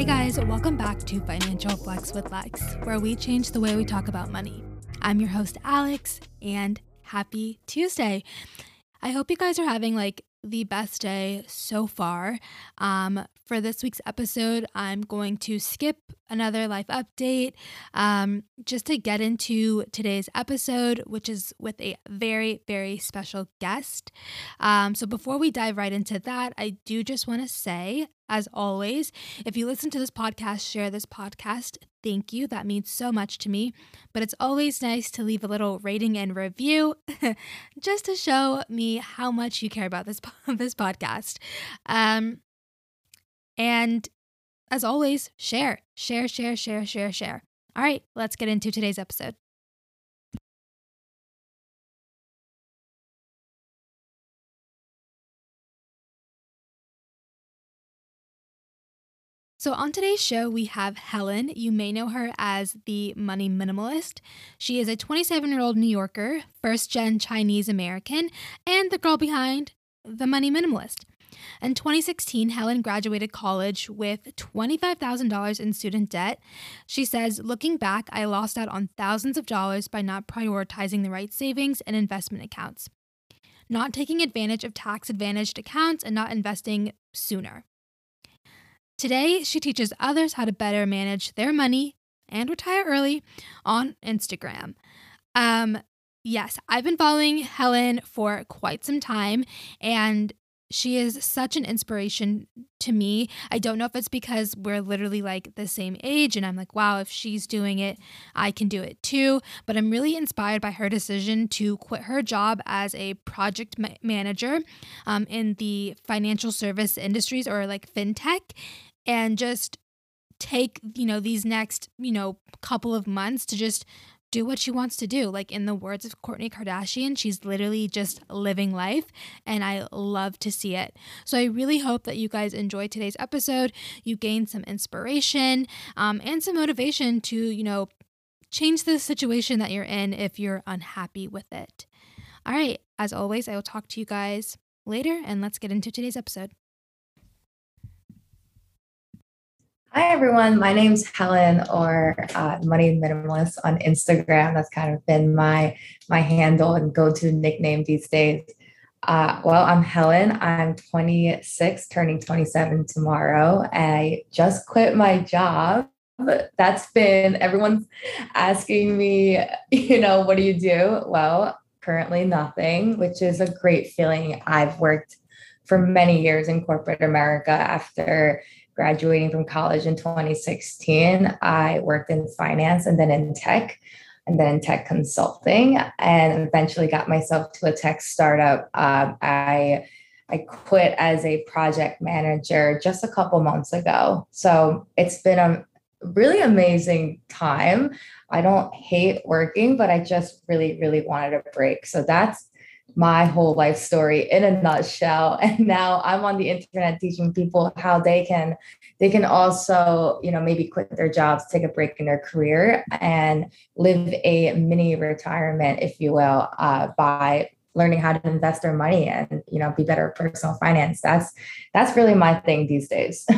Hey guys, welcome back to Financial Flex with Lex, where we change the way we talk about money. I'm your host, Alex, and happy Tuesday. I hope you guys are having like the best day so far. Um, for this week's episode, I'm going to skip another life update um, just to get into today's episode, which is with a very, very special guest. Um, so before we dive right into that, I do just want to say, as always, if you listen to this podcast, share this podcast. Thank you. That means so much to me. But it's always nice to leave a little rating and review just to show me how much you care about this, this podcast. Um, and as always, share, share, share, share, share, share. All right, let's get into today's episode. So, on today's show, we have Helen. You may know her as the Money Minimalist. She is a 27 year old New Yorker, first gen Chinese American, and the girl behind The Money Minimalist. In 2016, Helen graduated college with $25,000 in student debt. She says, Looking back, I lost out on thousands of dollars by not prioritizing the right savings and investment accounts, not taking advantage of tax advantaged accounts, and not investing sooner. Today, she teaches others how to better manage their money and retire early on Instagram. Um, yes, I've been following Helen for quite some time, and she is such an inspiration to me. I don't know if it's because we're literally like the same age, and I'm like, wow, if she's doing it, I can do it too. But I'm really inspired by her decision to quit her job as a project ma- manager um, in the financial service industries or like fintech and just take, you know, these next, you know, couple of months to just do what she wants to do. Like in the words of Kourtney Kardashian, she's literally just living life, and I love to see it. So I really hope that you guys enjoyed today's episode. You gained some inspiration um, and some motivation to, you know, change the situation that you're in if you're unhappy with it. All right, as always, I will talk to you guys later, and let's get into today's episode. Hi, everyone. My name's Helen or uh, Money Minimalist on Instagram. That's kind of been my my handle and go to nickname these days. Uh, well, I'm Helen. I'm 26, turning 27 tomorrow. I just quit my job. That's been everyone's asking me, you know, what do you do? Well, currently nothing, which is a great feeling. I've worked for many years in corporate America after graduating from college in 2016, I worked in finance and then in tech and then in tech consulting and eventually got myself to a tech startup. Um, I I quit as a project manager just a couple months ago. So it's been a really amazing time. I don't hate working, but I just really, really wanted a break. So that's my whole life story in a nutshell. And now i'm on the internet teaching people how they can they can also you know maybe quit their jobs take a break in their career and live a mini retirement if you will uh, by learning how to invest their money and you know be better at personal finance. That's that's really my thing these days.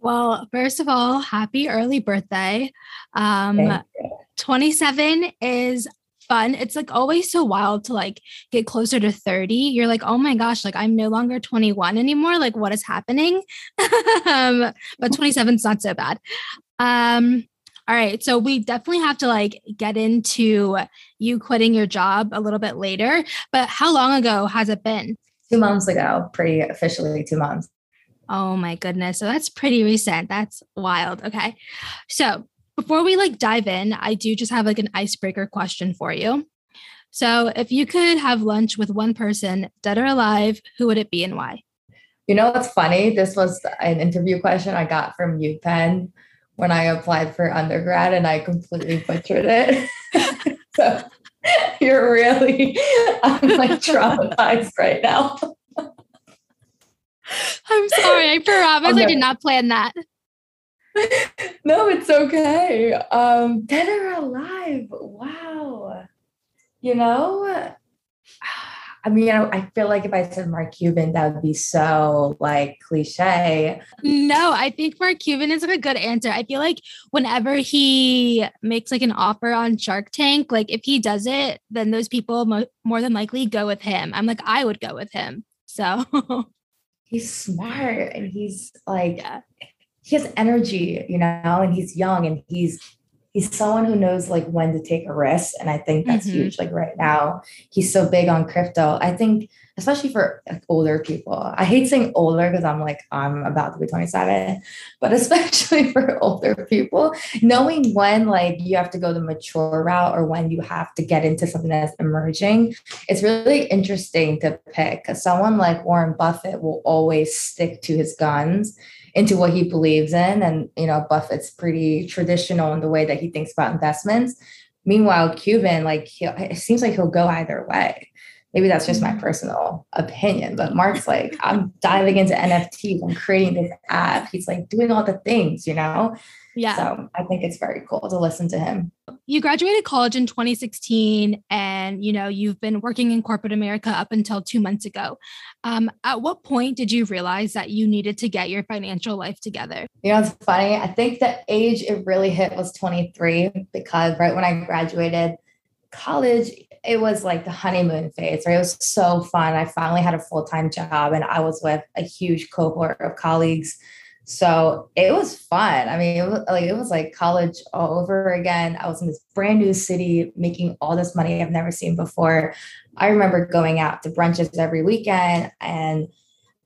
Well first of all happy early birthday. Um 27 is fun. It's like always so wild to like get closer to 30. You're like, oh my gosh, like I'm no longer 21 anymore. Like what is happening? um, but 27's not so bad. Um, all right. So we definitely have to like get into you quitting your job a little bit later. But how long ago has it been? Two months ago, pretty officially two months. Oh my goodness. So that's pretty recent. That's wild. Okay. So before we like dive in, I do just have like an icebreaker question for you. So, if you could have lunch with one person, dead or alive, who would it be and why? You know what's funny? This was an interview question I got from UPenn when I applied for undergrad, and I completely butchered it. so you're really, I'm like traumatized right now. I'm sorry. I promise okay. I did not plan that. no, it's okay. Um, dead or alive. Wow. You know, I mean, I, I feel like if I said Mark Cuban, that would be so like cliche. No, I think Mark Cuban is like a good answer. I feel like whenever he makes like an offer on Shark Tank, like if he does it, then those people mo- more than likely go with him. I'm like, I would go with him. So he's smart and he's like, yeah. He has energy, you know, and he's young and he's he's someone who knows like when to take a risk. And i think that's mm-hmm. huge. Like right now he's so big on crypto. I think especially for like, older people i hate saying older because i'm like i'm about to be 27 but especially for older people knowing when like you have to go the mature route or when you have to get into something that's emerging it's really interesting to pick. Because someone like warren buffett will always stick to his guns into what he believes in. And, you know, Buffett's pretty traditional in the way that he thinks about investments. Meanwhile, Cuban, like, he—it seems like he'll go either way. Maybe that's just my mm-hmm. personal opinion, but Mark's like, I'm diving into NFTs, I'm creating this app. He's like doing all the things, you know? Yeah. So I think it's very cool to listen to him. You graduated college in 2016 and you know you've been working in corporate America up until 2 months ago. Um, at what point did you realize that you needed to get your financial life together? You know, it's funny. I think the age it really hit was 23 because right when I graduated college, it was like the honeymoon phase, right? It was so fun. I finally had a full-time job and I was with a huge cohort of colleagues so it was fun. I mean, it was like it was like college all over again. I was in this brand new city making all this money I've never seen before. I remember going out to brunches every weekend and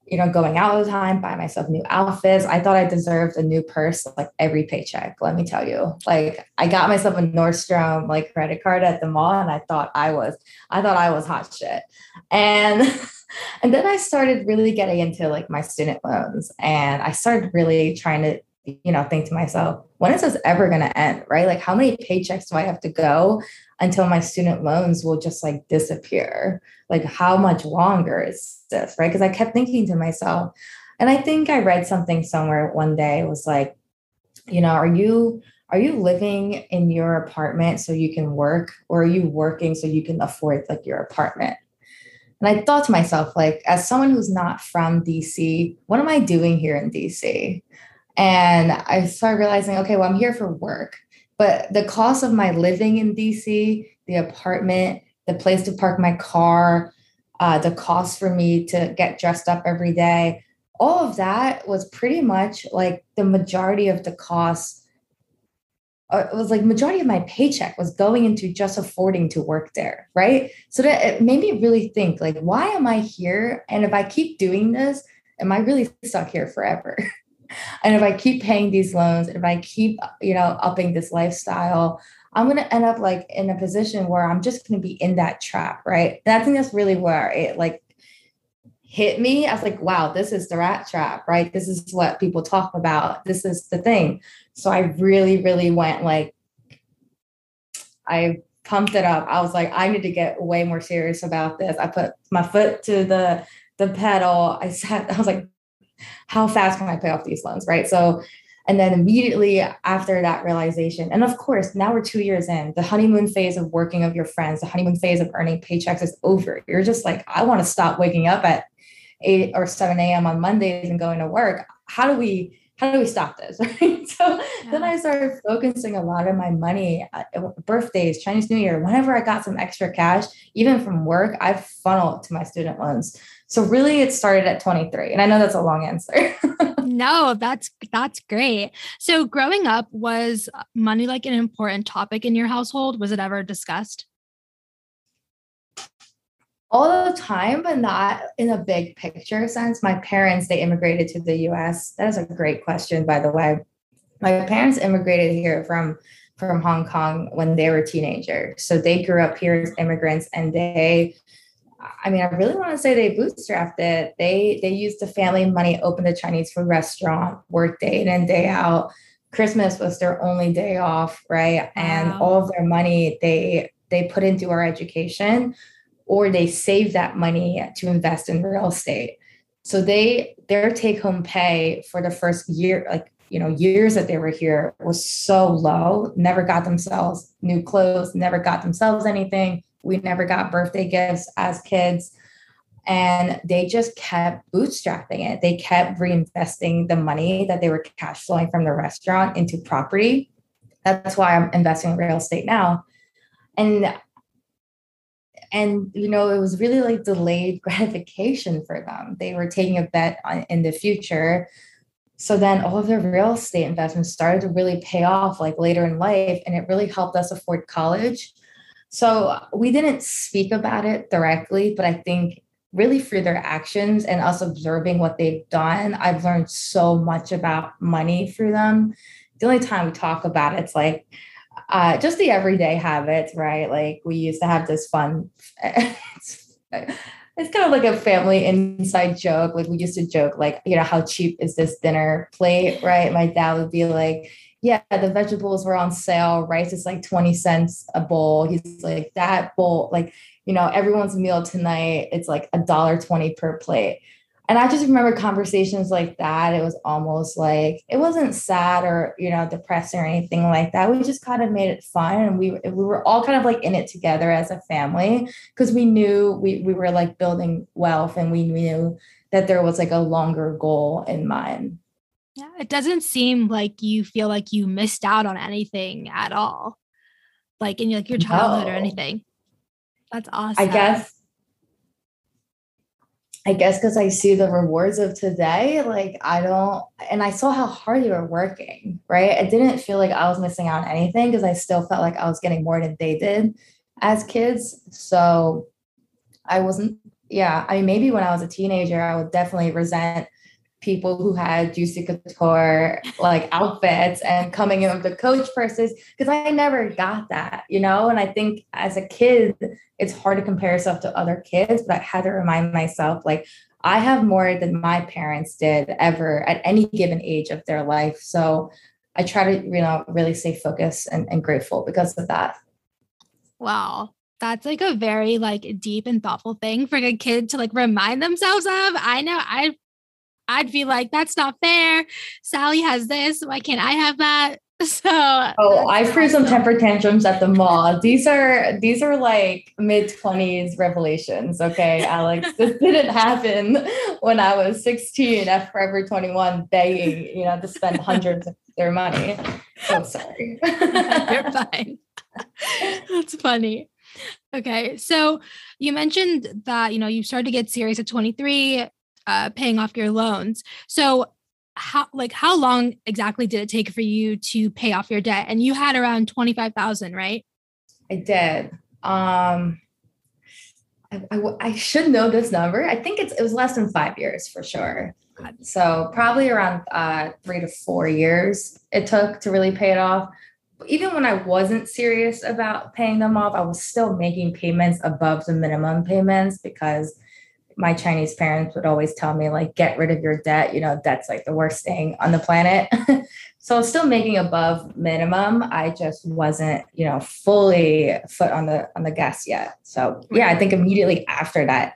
you know, going out all the time, buy myself new outfits. I thought I deserved a new purse like every paycheck. Let me tell you, like I got myself a Nordstrom like credit card at the mall, and I thought I was, I thought I was hot shit. And and then I started really getting into like my student loans, and I started really trying to, you know, think to myself, when is this ever going to end? Right? Like, how many paychecks do I have to go until my student loans will just like disappear? Like, how much longer is this, right? Because I kept thinking to myself, and I think I read something somewhere one day was like, you know, are you are you living in your apartment so you can work or are you working so you can afford like your apartment? And I thought to myself, like, as someone who's not from DC, what am I doing here in DC? And I started realizing, okay, well, I'm here for work, but the cost of my living in DC, the apartment, the place to park my car, uh, the cost for me to get dressed up every day, all of that was pretty much like the majority of the costs. Uh, it was like majority of my paycheck was going into just affording to work there, right? So that it made me really think, like, why am I here? And if I keep doing this, am I really stuck here forever? and if I keep paying these loans, if I keep, you know, upping this lifestyle, I'm going to end up like in a position where I'm just going to be in that trap, right? And I think that's really where it like hit me. I was like, wow, this is the rat trap, right? This is what people talk about. This is the thing. So I really, really went like, I pumped it up. I was like, I need to get way more serious about this. I put my foot to the the pedal. I sat, I was like, how fast can I pay off these loans? Right. So and then immediately after that realization, and of course, now we're two years in, the honeymoon phase of working of your friends, the honeymoon phase of earning paychecks is over. You're just like, I want to stop waking up at 8 or 7 a.m. on Mondays and going to work. How do we how do we stop this? Right. So yeah. then I started focusing a lot of my money, uh, birthdays, Chinese New Year, whenever I got some extra cash, even from work, I funneled to my student loans. So really it started at 23. And I know that's a long answer. no, that's that's great. So growing up was money like an important topic in your household? Was it ever discussed? All the time, but not in a big picture sense. My parents, they immigrated to the US. That is a great question, by the way. My parents immigrated here from from Hong Kong when they were teenagers. So they grew up here as immigrants and they I mean, I really want to say they bootstrapped it. They they used the family money, opened a Chinese food restaurant, worked day in and day out. Christmas was their only day off, right? And wow. all of their money they they put into our education, or they save that money to invest in real estate. So they their take home pay for the first year, like you know, years that they were here was so low. Never got themselves new clothes. Never got themselves anything we never got birthday gifts as kids. and they just kept bootstrapping it. They kept reinvesting the money that they were cash flowing from the restaurant into property. That's why I'm investing in real estate now. And and you know it was really like delayed gratification for them. They were taking a bet on, in the future. So then all of their real estate investments started to really pay off like later in life and it really helped us afford college. So we didn't speak about it directly but i think really through their actions and us observing what they've done i've learned so much about money through them. The only time we talk about it, it's like uh, just the everyday habits, right? Like we used to have this fun. it's, it's kind of like a family inside joke. Like we used to joke, like you know, how cheap is this dinner plate, right? My dad would be like, "Yeah, the vegetables were on sale. Rice is like twenty cents a bowl." He's like, "That bowl, like you know, everyone's meal tonight, it's like a dollar twenty per plate." And I just remember conversations like that. It was almost like it wasn't sad or you know depressing or anything like that. We just kind of made it fun, and we we were all kind of like in it together as a family because we knew we we were like building wealth, and we knew that there was like a longer goal in mind. Yeah, it doesn't seem like you feel like you missed out on anything at all, like in like your childhood no. or anything. That's awesome. I guess I guess because I see the rewards of today, like I don't, and I saw how hard you were working, right? I didn't feel like I was missing out on anything because I still felt like I was getting more than they did as kids. So I wasn't, yeah. I mean, maybe when I was a teenager, I would definitely resent people who had juicy couture like outfits and coming in with the coach purses because I never got that, you know. And I think as a kid, it's hard to compare yourself to other kids, but I had to remind myself like I have more than my parents did ever at any given age of their life. So I try to, you know, really stay focused and, and grateful because of that. Wow that's like a very like deep and thoughtful thing for a kid to like remind themselves of. I know I I'd be like, that's not fair. Sally has this. Why can't I have that? So Oh, I threw some temper tantrums at the mall. These are these are like mid-20s revelations. Okay, Alex. this didn't happen when I was 16 at Forever 21 begging, you know, to spend hundreds of their money. So sorry. You're fine. That's funny. Okay. So you mentioned that, you know, you started to get serious at 23 uh, paying off your loans. So how like how long exactly did it take for you to pay off your debt? And you had around 25,000, right? I did. Um I, I, I, should know this number. I think it's it was less than five years for sure. So probably around uh, three to four years it took to really pay it off. Even when I wasn't serious about paying them off, I was still making payments above the minimum payments because my Chinese parents would always tell me, like, get rid of your debt. You know, debt's like the worst thing on the planet. so I was still making above minimum. I just wasn't, you know, fully foot on the on the gas yet. So yeah, I think immediately after that,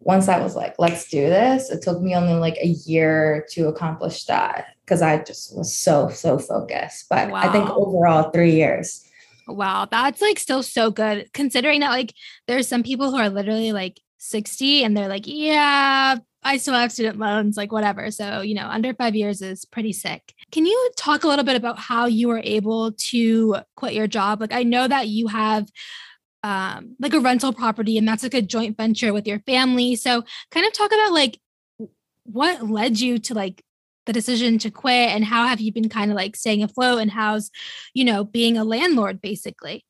once I was like, let's do this, it took me only like a year to accomplish that because I just was so, so focused. But wow. I think overall, three years. Wow, that's like still so good considering that like there's some people who are literally like 60 and they're like, yeah, I still have student loans, like whatever. So, you know, under five years is pretty sick. Can you talk a little bit about how you were able to quit your job? Like, I know that you have um, like a rental property and that's like a joint venture with your family. So, kind of talk about like what led you to like the decision to quit and how have you been kind of like staying afloat and how's, you know, being a landlord basically?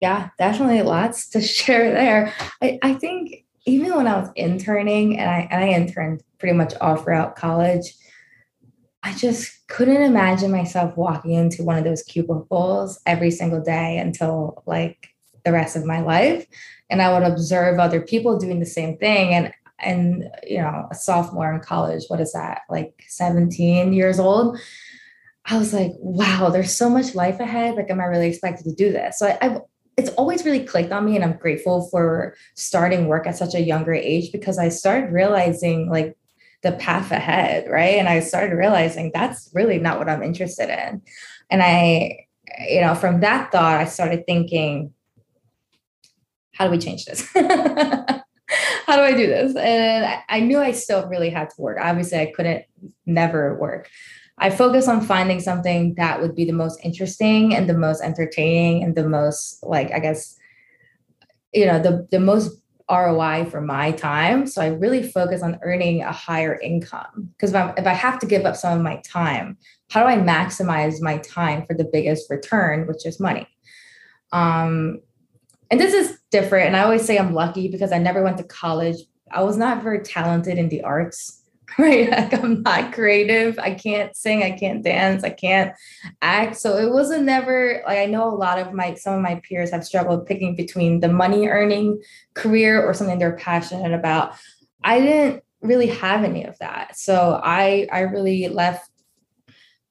Yeah, definitely lots to share there. I, I think even when I was interning and I, and I interned pretty much all throughout college, I just couldn't imagine myself walking into one of those cubicles every single day until like the rest of my life. And I would observe other people doing the same thing. And and you know, a sophomore in college, what is that, like 17 years old? I was like, wow, there's so much life ahead. Like, am I really expected to do this? So I, I've it's always really clicked on me and i'm grateful for starting work at such a younger age because i started realizing like the path ahead right and i started realizing that's really not what i'm interested in and i you know from that thought i started thinking how do we change this how do I do this? And I knew I still really had to work. Obviously, I couldn't never work. I focus on finding something that would be the most interesting and the most entertaining and the most like I guess you know the the most ROI for my time. So I really focus on earning a higher income because if, if I have to give up some of my time, how do I maximize my time for the biggest return, which is money? Um, and this is different. And I always say I'm lucky because I never went to college. I was not very talented in the arts. right? Like I'm not creative. I can't sing. I can't dance. I can't act. So it wasn't never like I know a lot of my some of my peers have struggled picking between the money earning career or something they're passionate about. I didn't really have any of that. So I I really left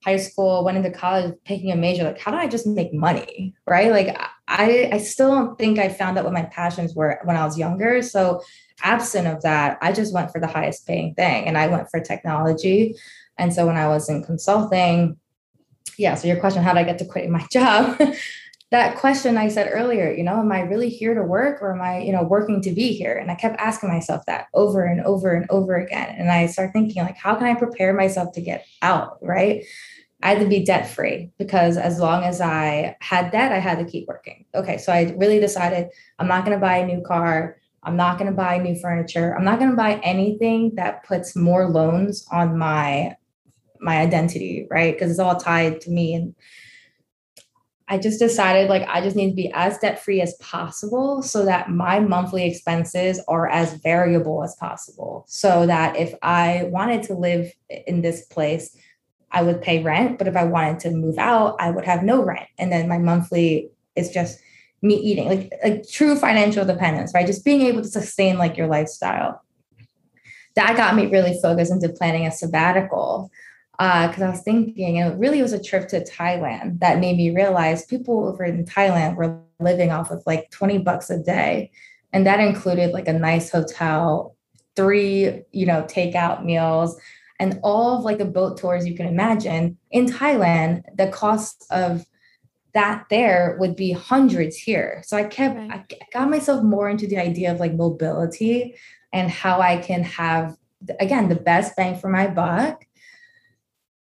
high school, went into college picking a major, like how do I just make money? Right. Like I I still don't think I found out what my passions were when I was younger. So absent of that, I just went for the highest paying thing and I went for technology. And so when I was in consulting, yeah, so your question, how did I get to quitting my job? that question I said earlier, you know, am I really here to work or am I, you know, working to be here? And I kept asking myself that over and over and over again. And I started thinking, like, how can I prepare myself to get out? Right. I had to be debt free because as long as I had debt, I had to keep working. Okay. So I really decided I'm not going to buy a new car. I'm not going to buy new furniture. I'm not going to buy anything that puts more loans on my my identity, right? Because it's all tied to me and I just decided like I just need to be as debt free as possible so that my monthly expenses are as variable as possible. So that if I wanted to live in this place, I would pay rent, but if I wanted to move out, I would have no rent. And then my monthly is just me eating, like a true financial dependence, right? Just being able to sustain like your lifestyle. That got me really focused into planning a sabbatical because uh, I was thinking, and it really was a trip to Thailand that made me realize people over in Thailand were living off of like 20 bucks a day. And that included like a nice hotel, three, you know, takeout meals, and all of like the boat tours you can imagine. In Thailand, the cost of that there would be hundreds here. So I kept, right. I got myself more into the idea of like mobility and how I can have, again, the best bang for my buck,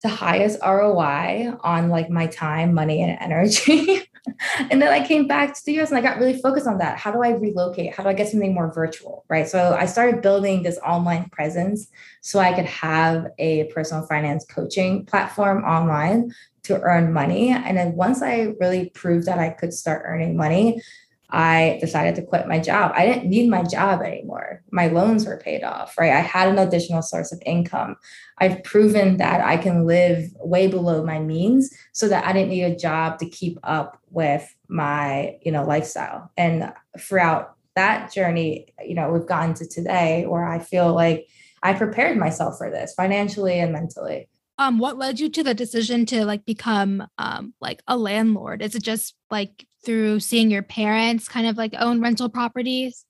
the highest ROI on like my time, money, and energy. and then I came back to the US and I got really focused on that. How do I relocate? How do I get something more virtual? Right. So I started building this online presence so I could have a personal finance coaching platform online to earn money. And then once I really proved that I could start earning money, I decided to quit my job. I didn't need my job anymore. My loans were paid off, right? I had an additional source of income. I've proven that I can live way below my means so that I didn't need a job to keep up with my, you know, lifestyle. And throughout that journey, you know, we've gotten to today where I feel like I prepared myself for this financially and mentally um what led you to the decision to like become um like a landlord? Is it just like through seeing your parents kind of like own rental properties?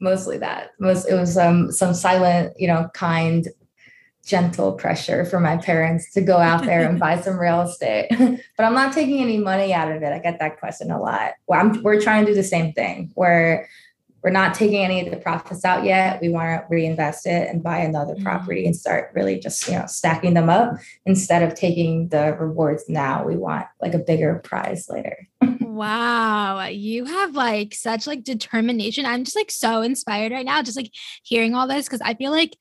Mostly that. Most it was um some silent you know kind gentle pressure for my parents to go out there and buy some real estate. But i'm not taking any money out of it. I get that question a lot. Well I'm, we're trying to do the same thing where we're not taking any of the profits out yet. We want to reinvest it and buy another mm-hmm. property and start really just, you know, stacking them up instead of taking the rewards now. We want like a bigger prize later. wow. You have like such like determination. I'm just like so inspired right now, just like hearing all this because I feel like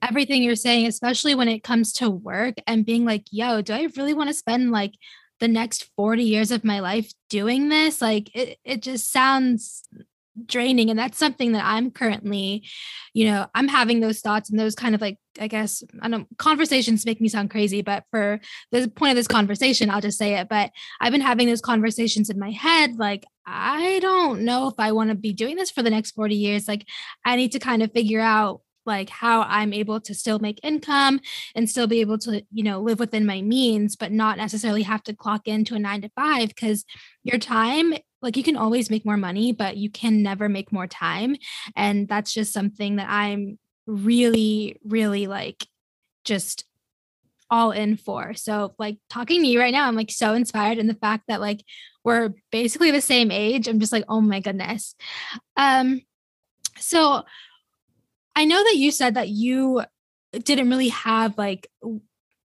everything you're saying, especially when it comes to work and being like, yo, do I really want to spend like the next 40 years of my life doing this? Like it, it just sounds draining and that's something that i'm currently you know i'm having those thoughts and those kind of like i guess i don't conversations make me sound crazy but for the point of this conversation i'll just say it but i've been having those conversations in my head like i don't know if i want to be doing this for the next 40 years like i need to kind of figure out like how I'm able to still make income and still be able to, you know, live within my means, but not necessarily have to clock into a nine to five because your time like you can always make more money, but you can never make more time. And that's just something that I'm really, really like just all in for. So like talking to you right now, I'm like so inspired in the fact that like we're basically the same age. I'm just like, oh my goodness. Um, So I know that you said that you didn't really have like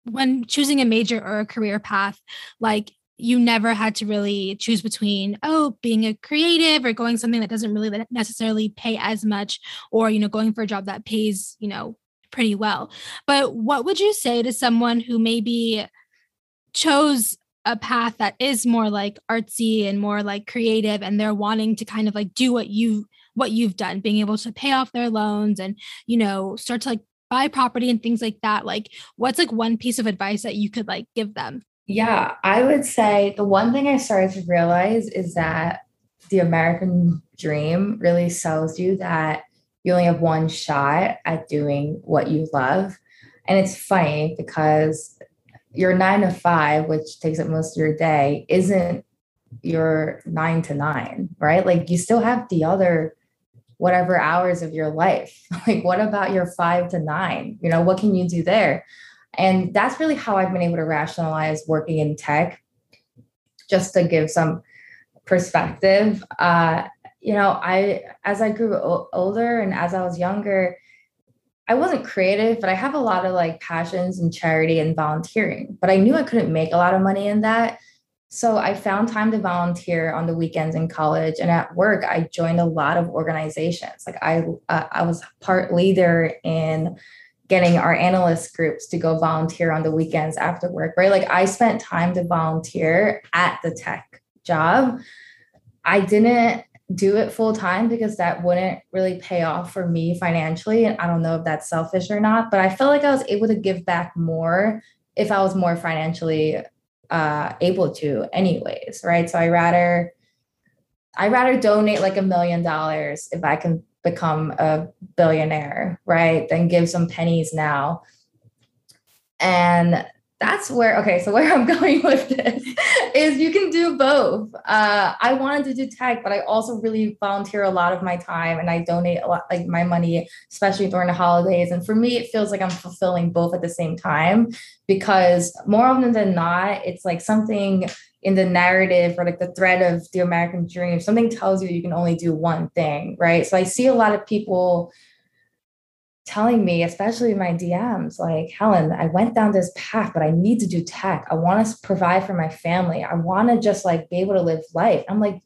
when choosing a major or a career path, like you never had to really choose between oh being a creative or going something that doesn't really necessarily pay as much or you know going for a job that pays you know pretty well. But what would you say to someone who maybe chose a path that is more like artsy and more like creative and they're wanting to kind of like do what you what you've done being able to pay off their loans and you know start to like buy property and things like that like what's like one piece of advice that you could like give them? Yeah i would say the one thing i started to realize is that the american dream really sells you that you only have one shot at doing what you love. And it's funny because your nine to five which takes up most of your day isn't your nine to nine right? Like you still have the other whatever hours of your life. Like, what about your five to nine? You know, what can you do there? And that's really how I've been able to rationalize working in tech, just to give some perspective. Uh, you know, I, as I grew o- older and as I was younger, I wasn't creative, but I have a lot of like passions and charity and volunteering. But I knew I couldn't make a lot of money in that. So I found time to volunteer on the weekends in college and at work. I joined a lot of organizations. Like I, uh, I was part leader in getting our analyst groups to go volunteer on the weekends after work. Right, like I spent time to volunteer at the tech job. I didn't do it full time because that wouldn't really pay off for me financially. And I don't know if that's selfish or not, but I felt like I was able to give back more if I was more financially uh, able to anyways right? So i rather i rather donate like a million dollars if i can become a billionaire right than give some pennies now. And that's where okay so where i'm going with this is you can do both. Uh, i wanted to do tech but i also really volunteer a lot of my time and i donate a lot like my money especially during the holidays. And for me it feels like i'm fulfilling both at the same time because more often than not it's like something in the narrative or like the thread of the american dream. Something tells you you can only do one thing right? So i see a lot of people telling me, especially my DMs, like, Helen, I went down this path, but I need to do tech. I want to provide for my family. I want to just like be able to live life. I'm like,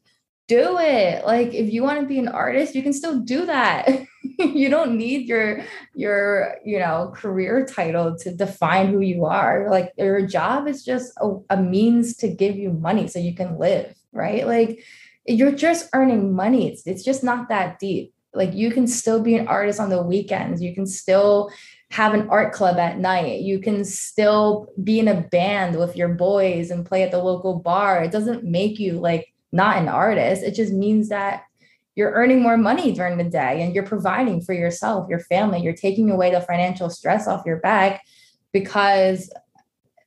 do it. Like, if you want to be an artist, you can still do that. you don't need your your you know career title to define who you are. Like, your job is just a, a means to give you money so you can live, right? Like, you're just earning money. It's it's just not that deep like you can still be an artist on the weekends. You can still have an art club at night. You can still be in a band with your boys and play at the local bar. It doesn't make you like not an artist. It just means that you're earning more money during the day and you're providing for yourself your family. You're taking away the financial stress off your back because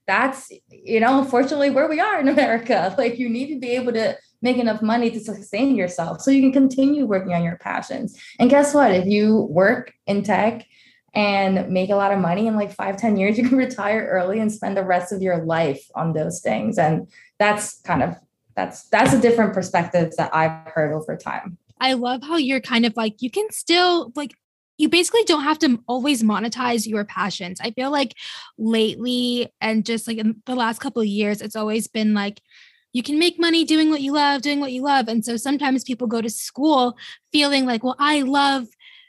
that's you know unfortunately where we are in america. Like you need to be able to make enough money to sustain yourself so you can continue working on your passions. And guess what? If you work in tech and make a lot of money in like five, ten years, you can retire early and spend the rest of your life on those things. And that's kind of that's that's a different perspective that I've heard over time. I love how you're kind of like you can still like you basically don't have to always monetize your passions. I feel like lately and just like in the last couple of years, it's always been like you can make money doing what you love, doing what you love. And so sometimes people go to school feeling like, well, I love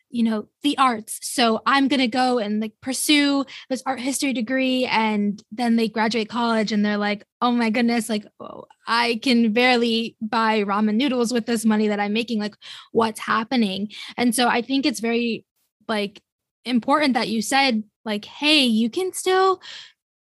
you know the arts so i'm going to go and like pursue this art history degree. And then they graduate college and they're like oh my goodness like oh, i can barely buy ramen noodles with this money that i'm making. Like what's happening? And so i think it's very like important that you said like hey you can still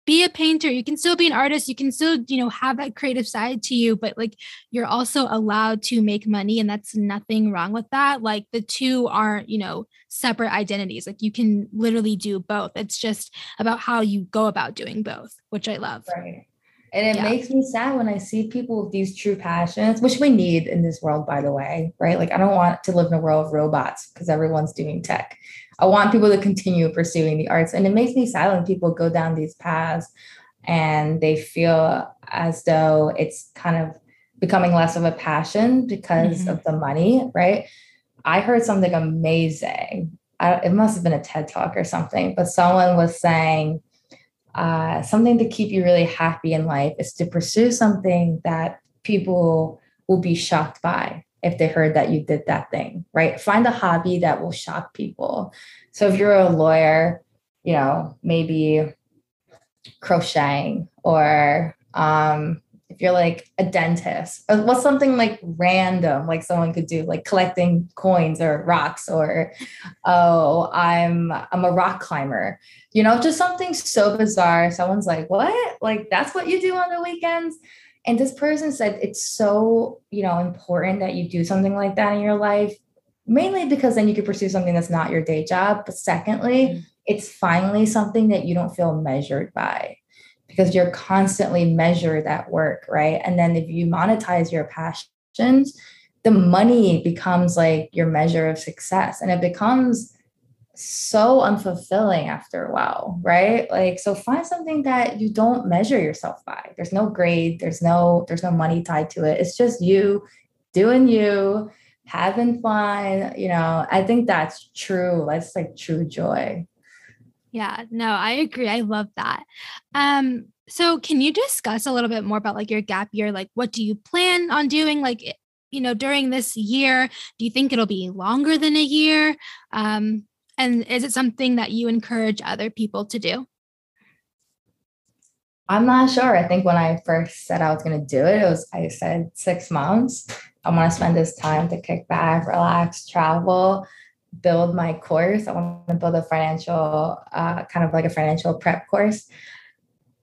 be a painter. You can still be an artist. You can still you know have that creative side to you but like you're also allowed to make money and that's nothing wrong with that. Like the two aren't you know separate identities. Like you can literally do both. It's just about how you go about doing both which i love. Right. And it yeah. makes me sad when I see people with these true passions, which we need in this world, by the way, right? Like, I don't want to live in a world of robots because everyone's doing tech. I want people to continue pursuing the arts. And it makes me sad when people go down these paths and they feel as though it's kind of becoming less of a passion because mm-hmm. of the money, right? I heard something amazing. I, it must have been a TED talk or something, but someone was saying uh, something to keep you really happy in life is to pursue something that people will be shocked by if they heard that you did that thing, right? Find a hobby that will shock people. So if you're a lawyer, you know, maybe crocheting or um, if you're like a dentist or what's something like random like someone could do like collecting coins or rocks or oh i'm i'm a rock climber you know just something so bizarre someone's like what like that's what you do on the weekends and this person said it's so you know important that you do something like that in your life mainly because then you could pursue something that's not your day job but secondly mm-hmm. it's finally something that you don't feel measured by because you're constantly measured at work, right? And then if you monetize your passions, the money becomes like your measure of success and it becomes so unfulfilling after a while, right? Like so find something that you don't measure yourself by. There's no grade, there's no there's no money tied to it. It's just you doing you, having fun, you know. I think that's true. That's like true joy. Yeah, no, I agree. I love that. Um, so can you discuss a little bit more about like your gap year? Like what do you plan on doing like you know during this year? Do you think it'll be longer than a year? Um, and is it something that you encourage other people to do? I'm not sure. I think when I first said I was going to do it, it was I said six months. I want to spend this time to kick back, relax, travel, build my course. I want to build a financial, uh, kind of like a financial prep course.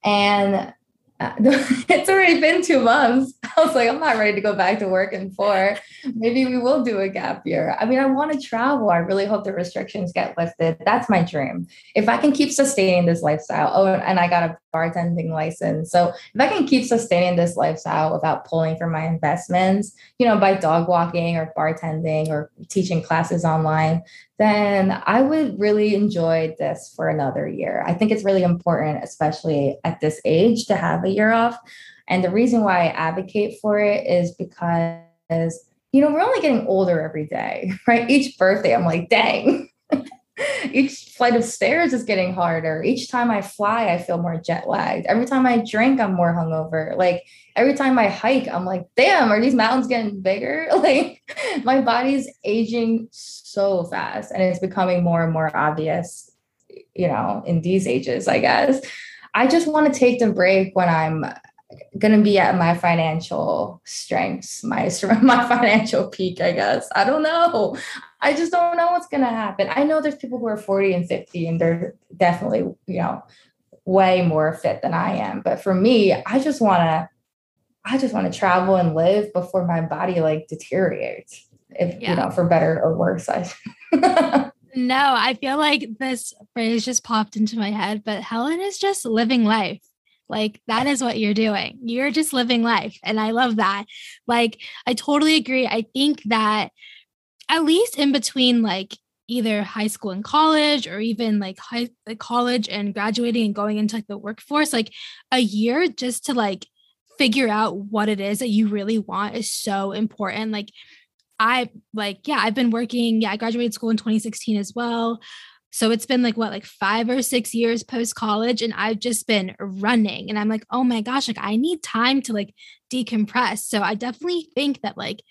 And it's already been two months. I was like, I'm not ready to go back to work in four. Maybe we will do a gap year. I mean, I want to travel. I really hope the restrictions get lifted. That's my dream. If I can keep sustaining this lifestyle, oh, and I got a bartending license. So if I can keep sustaining this lifestyle without pulling from my investments, you know, by dog walking or bartending or teaching classes online, then I would really enjoy this for another year. I think it's really important, especially at this age, to have a year off. And the reason why I advocate for it is because, you know, we're only getting older every day, right? Each birthday, I'm like, dang. Each flight of stairs is getting harder. Each time I fly, I feel more jet lagged. Every time I drink, I'm more hungover. Like every time I hike, I'm like, damn, are these mountains getting bigger? Like my body's aging so fast and it's becoming more and more obvious, you know, in these ages, I guess. I just want to take the break when I'm going to be at my financial strengths, my my financial peak, I guess. I don't know. I just don't know what's going to happen. I know there's people who are 40 and 50 and they're definitely, you know, way more fit than I am. But for me, I just want to I just want to travel and live before my body like deteriorates. If yeah. you know, for better or worse. I No, I feel like this phrase just popped into my head, but Helen is just living life. Like that is what you're doing. You're just living life. And I love that. Like, I totally agree. I think that at least in between, like, either high school and college or even like high like college and graduating and going into like the workforce like a year just to like figure out what it is that you really want is so important like I like, yeah, I've been working. Yeah, I graduated school in 2016 as well. So it's been like what, like five or six years post college, and I've just been running. And I'm like, oh my gosh, like I need time to like decompress. So I definitely think that like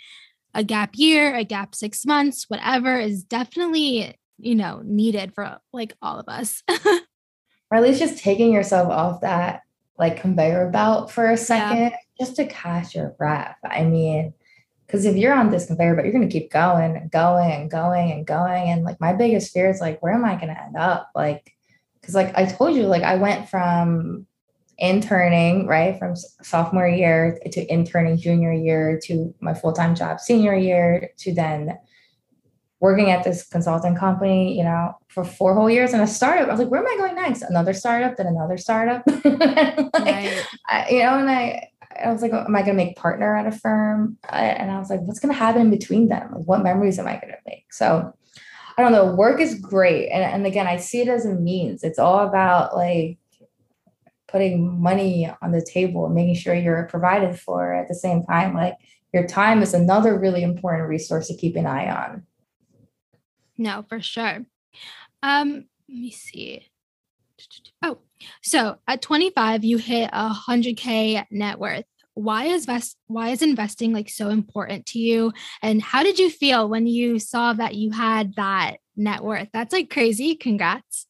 a gap year, a gap six months, whatever is definitely, you know, needed for like all of us. or at least just taking yourself off that like conveyor belt for a second yeah. just to catch your breath. I mean, because if you're on this conveyor but you're going to keep going and going and going and going and like my biggest fear is like where am i going to end up? Like because like i told you like i went from interning right from sophomore year to interning junior year to my full-time job senior year to then working at this consulting company you know for four whole years and a startup. I was like where am i going next? Another startup then another startup? Like, right. I, you know and i I was like, am I going to make partner at a firm? And I was like, what's going to happen in between them? Like, what memories am I going to make? So I don't know. Work is great. And, and again, I see it as a means. It's all about like putting money on the table and making sure you're provided for at the same time. Like your time is another really important resource to keep an eye on. No, for sure. Um, let me see. Oh, so at 25, you hit a 100k net worth. Why is vest why is investing like so important to you? And how did you feel when you saw that you had that net worth? That's like crazy. Congrats.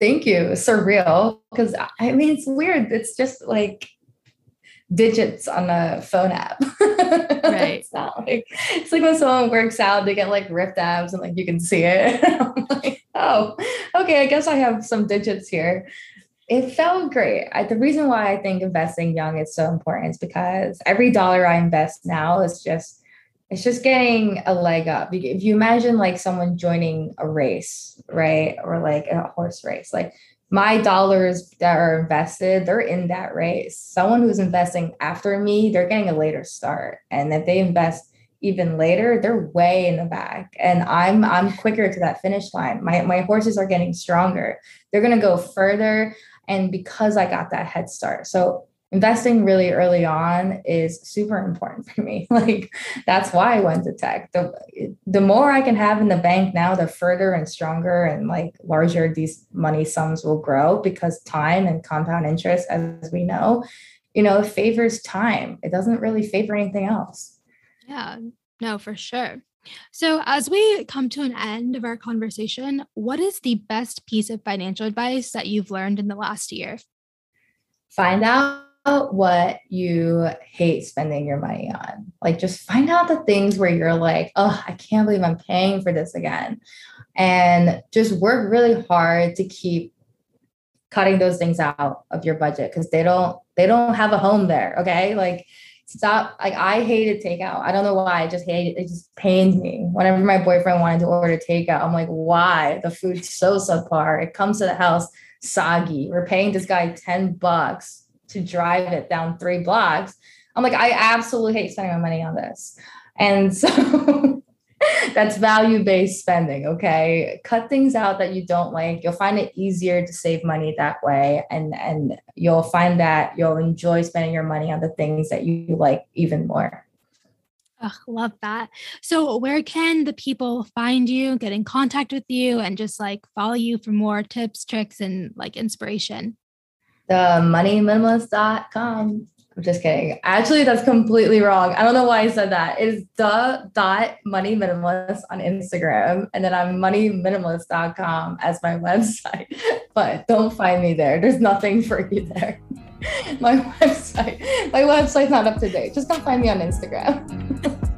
Thank you. Surreal. Because I mean, it's weird. It's just like digits on a phone app. Right. it's not like it's like when someone works out, they get like ripped abs and like you can see it. I'm like, oh, okay, I guess I have some digits here. It felt great. I, the reason why I think investing young is so important is because every dollar I invest now is just it's just getting a leg up. If you imagine like someone joining a race, right? Or like a horse race, like my dollars that are invested, they're in that race. Someone who's investing after me, they're getting a later start. And if they invest even later, they're way in the back. And I'm I'm quicker to that finish line. My my horses are getting stronger. They're gonna go further. And because I got that head start. So investing really early on is super important for me. Like that's why I went to tech. The the more I can have in the bank now, the further and stronger and like larger these money sums will grow because time and compound interest, as we know, you know, favors time. It doesn't really favor anything else. Yeah, no, for sure. So, as we come to an end of our conversation, what is the best piece of financial advice that you've learned in the last year? Find out what you hate spending your money on. Like, just find out the things where you're like, oh, I can't believe I'm paying for this again. And just work really hard to keep cutting those things out of your budget because they don't they don't have a home there okay like stop like i hated takeout. I don't know why i just hate it just pains me. Whenever my boyfriend wanted to order takeout i'm like why? The food's so subpar. It comes to the house soggy. We're paying this guy 10 bucks to drive it down three blocks. I'm like, I absolutely hate spending my money on this. And so that's value based spending. Okay. Cut things out that you don't like. You'll find it easier to save money that way. And, and you'll find that you'll enjoy spending your money on the things that you like even more. Oh, love that. So, where can the people find you, get in contact with you, and just like follow you for more tips, tricks, and like inspiration? the moneyminimalist.com. I'm just kidding. Actually, that's completely wrong. I don't know why I said that. It is the dot money minimalist on Instagram. And then I'm moneyminimalist.com as my website. But don't find me there. There's nothing for you there. My website, my website's not up to date. Just come find me on Instagram.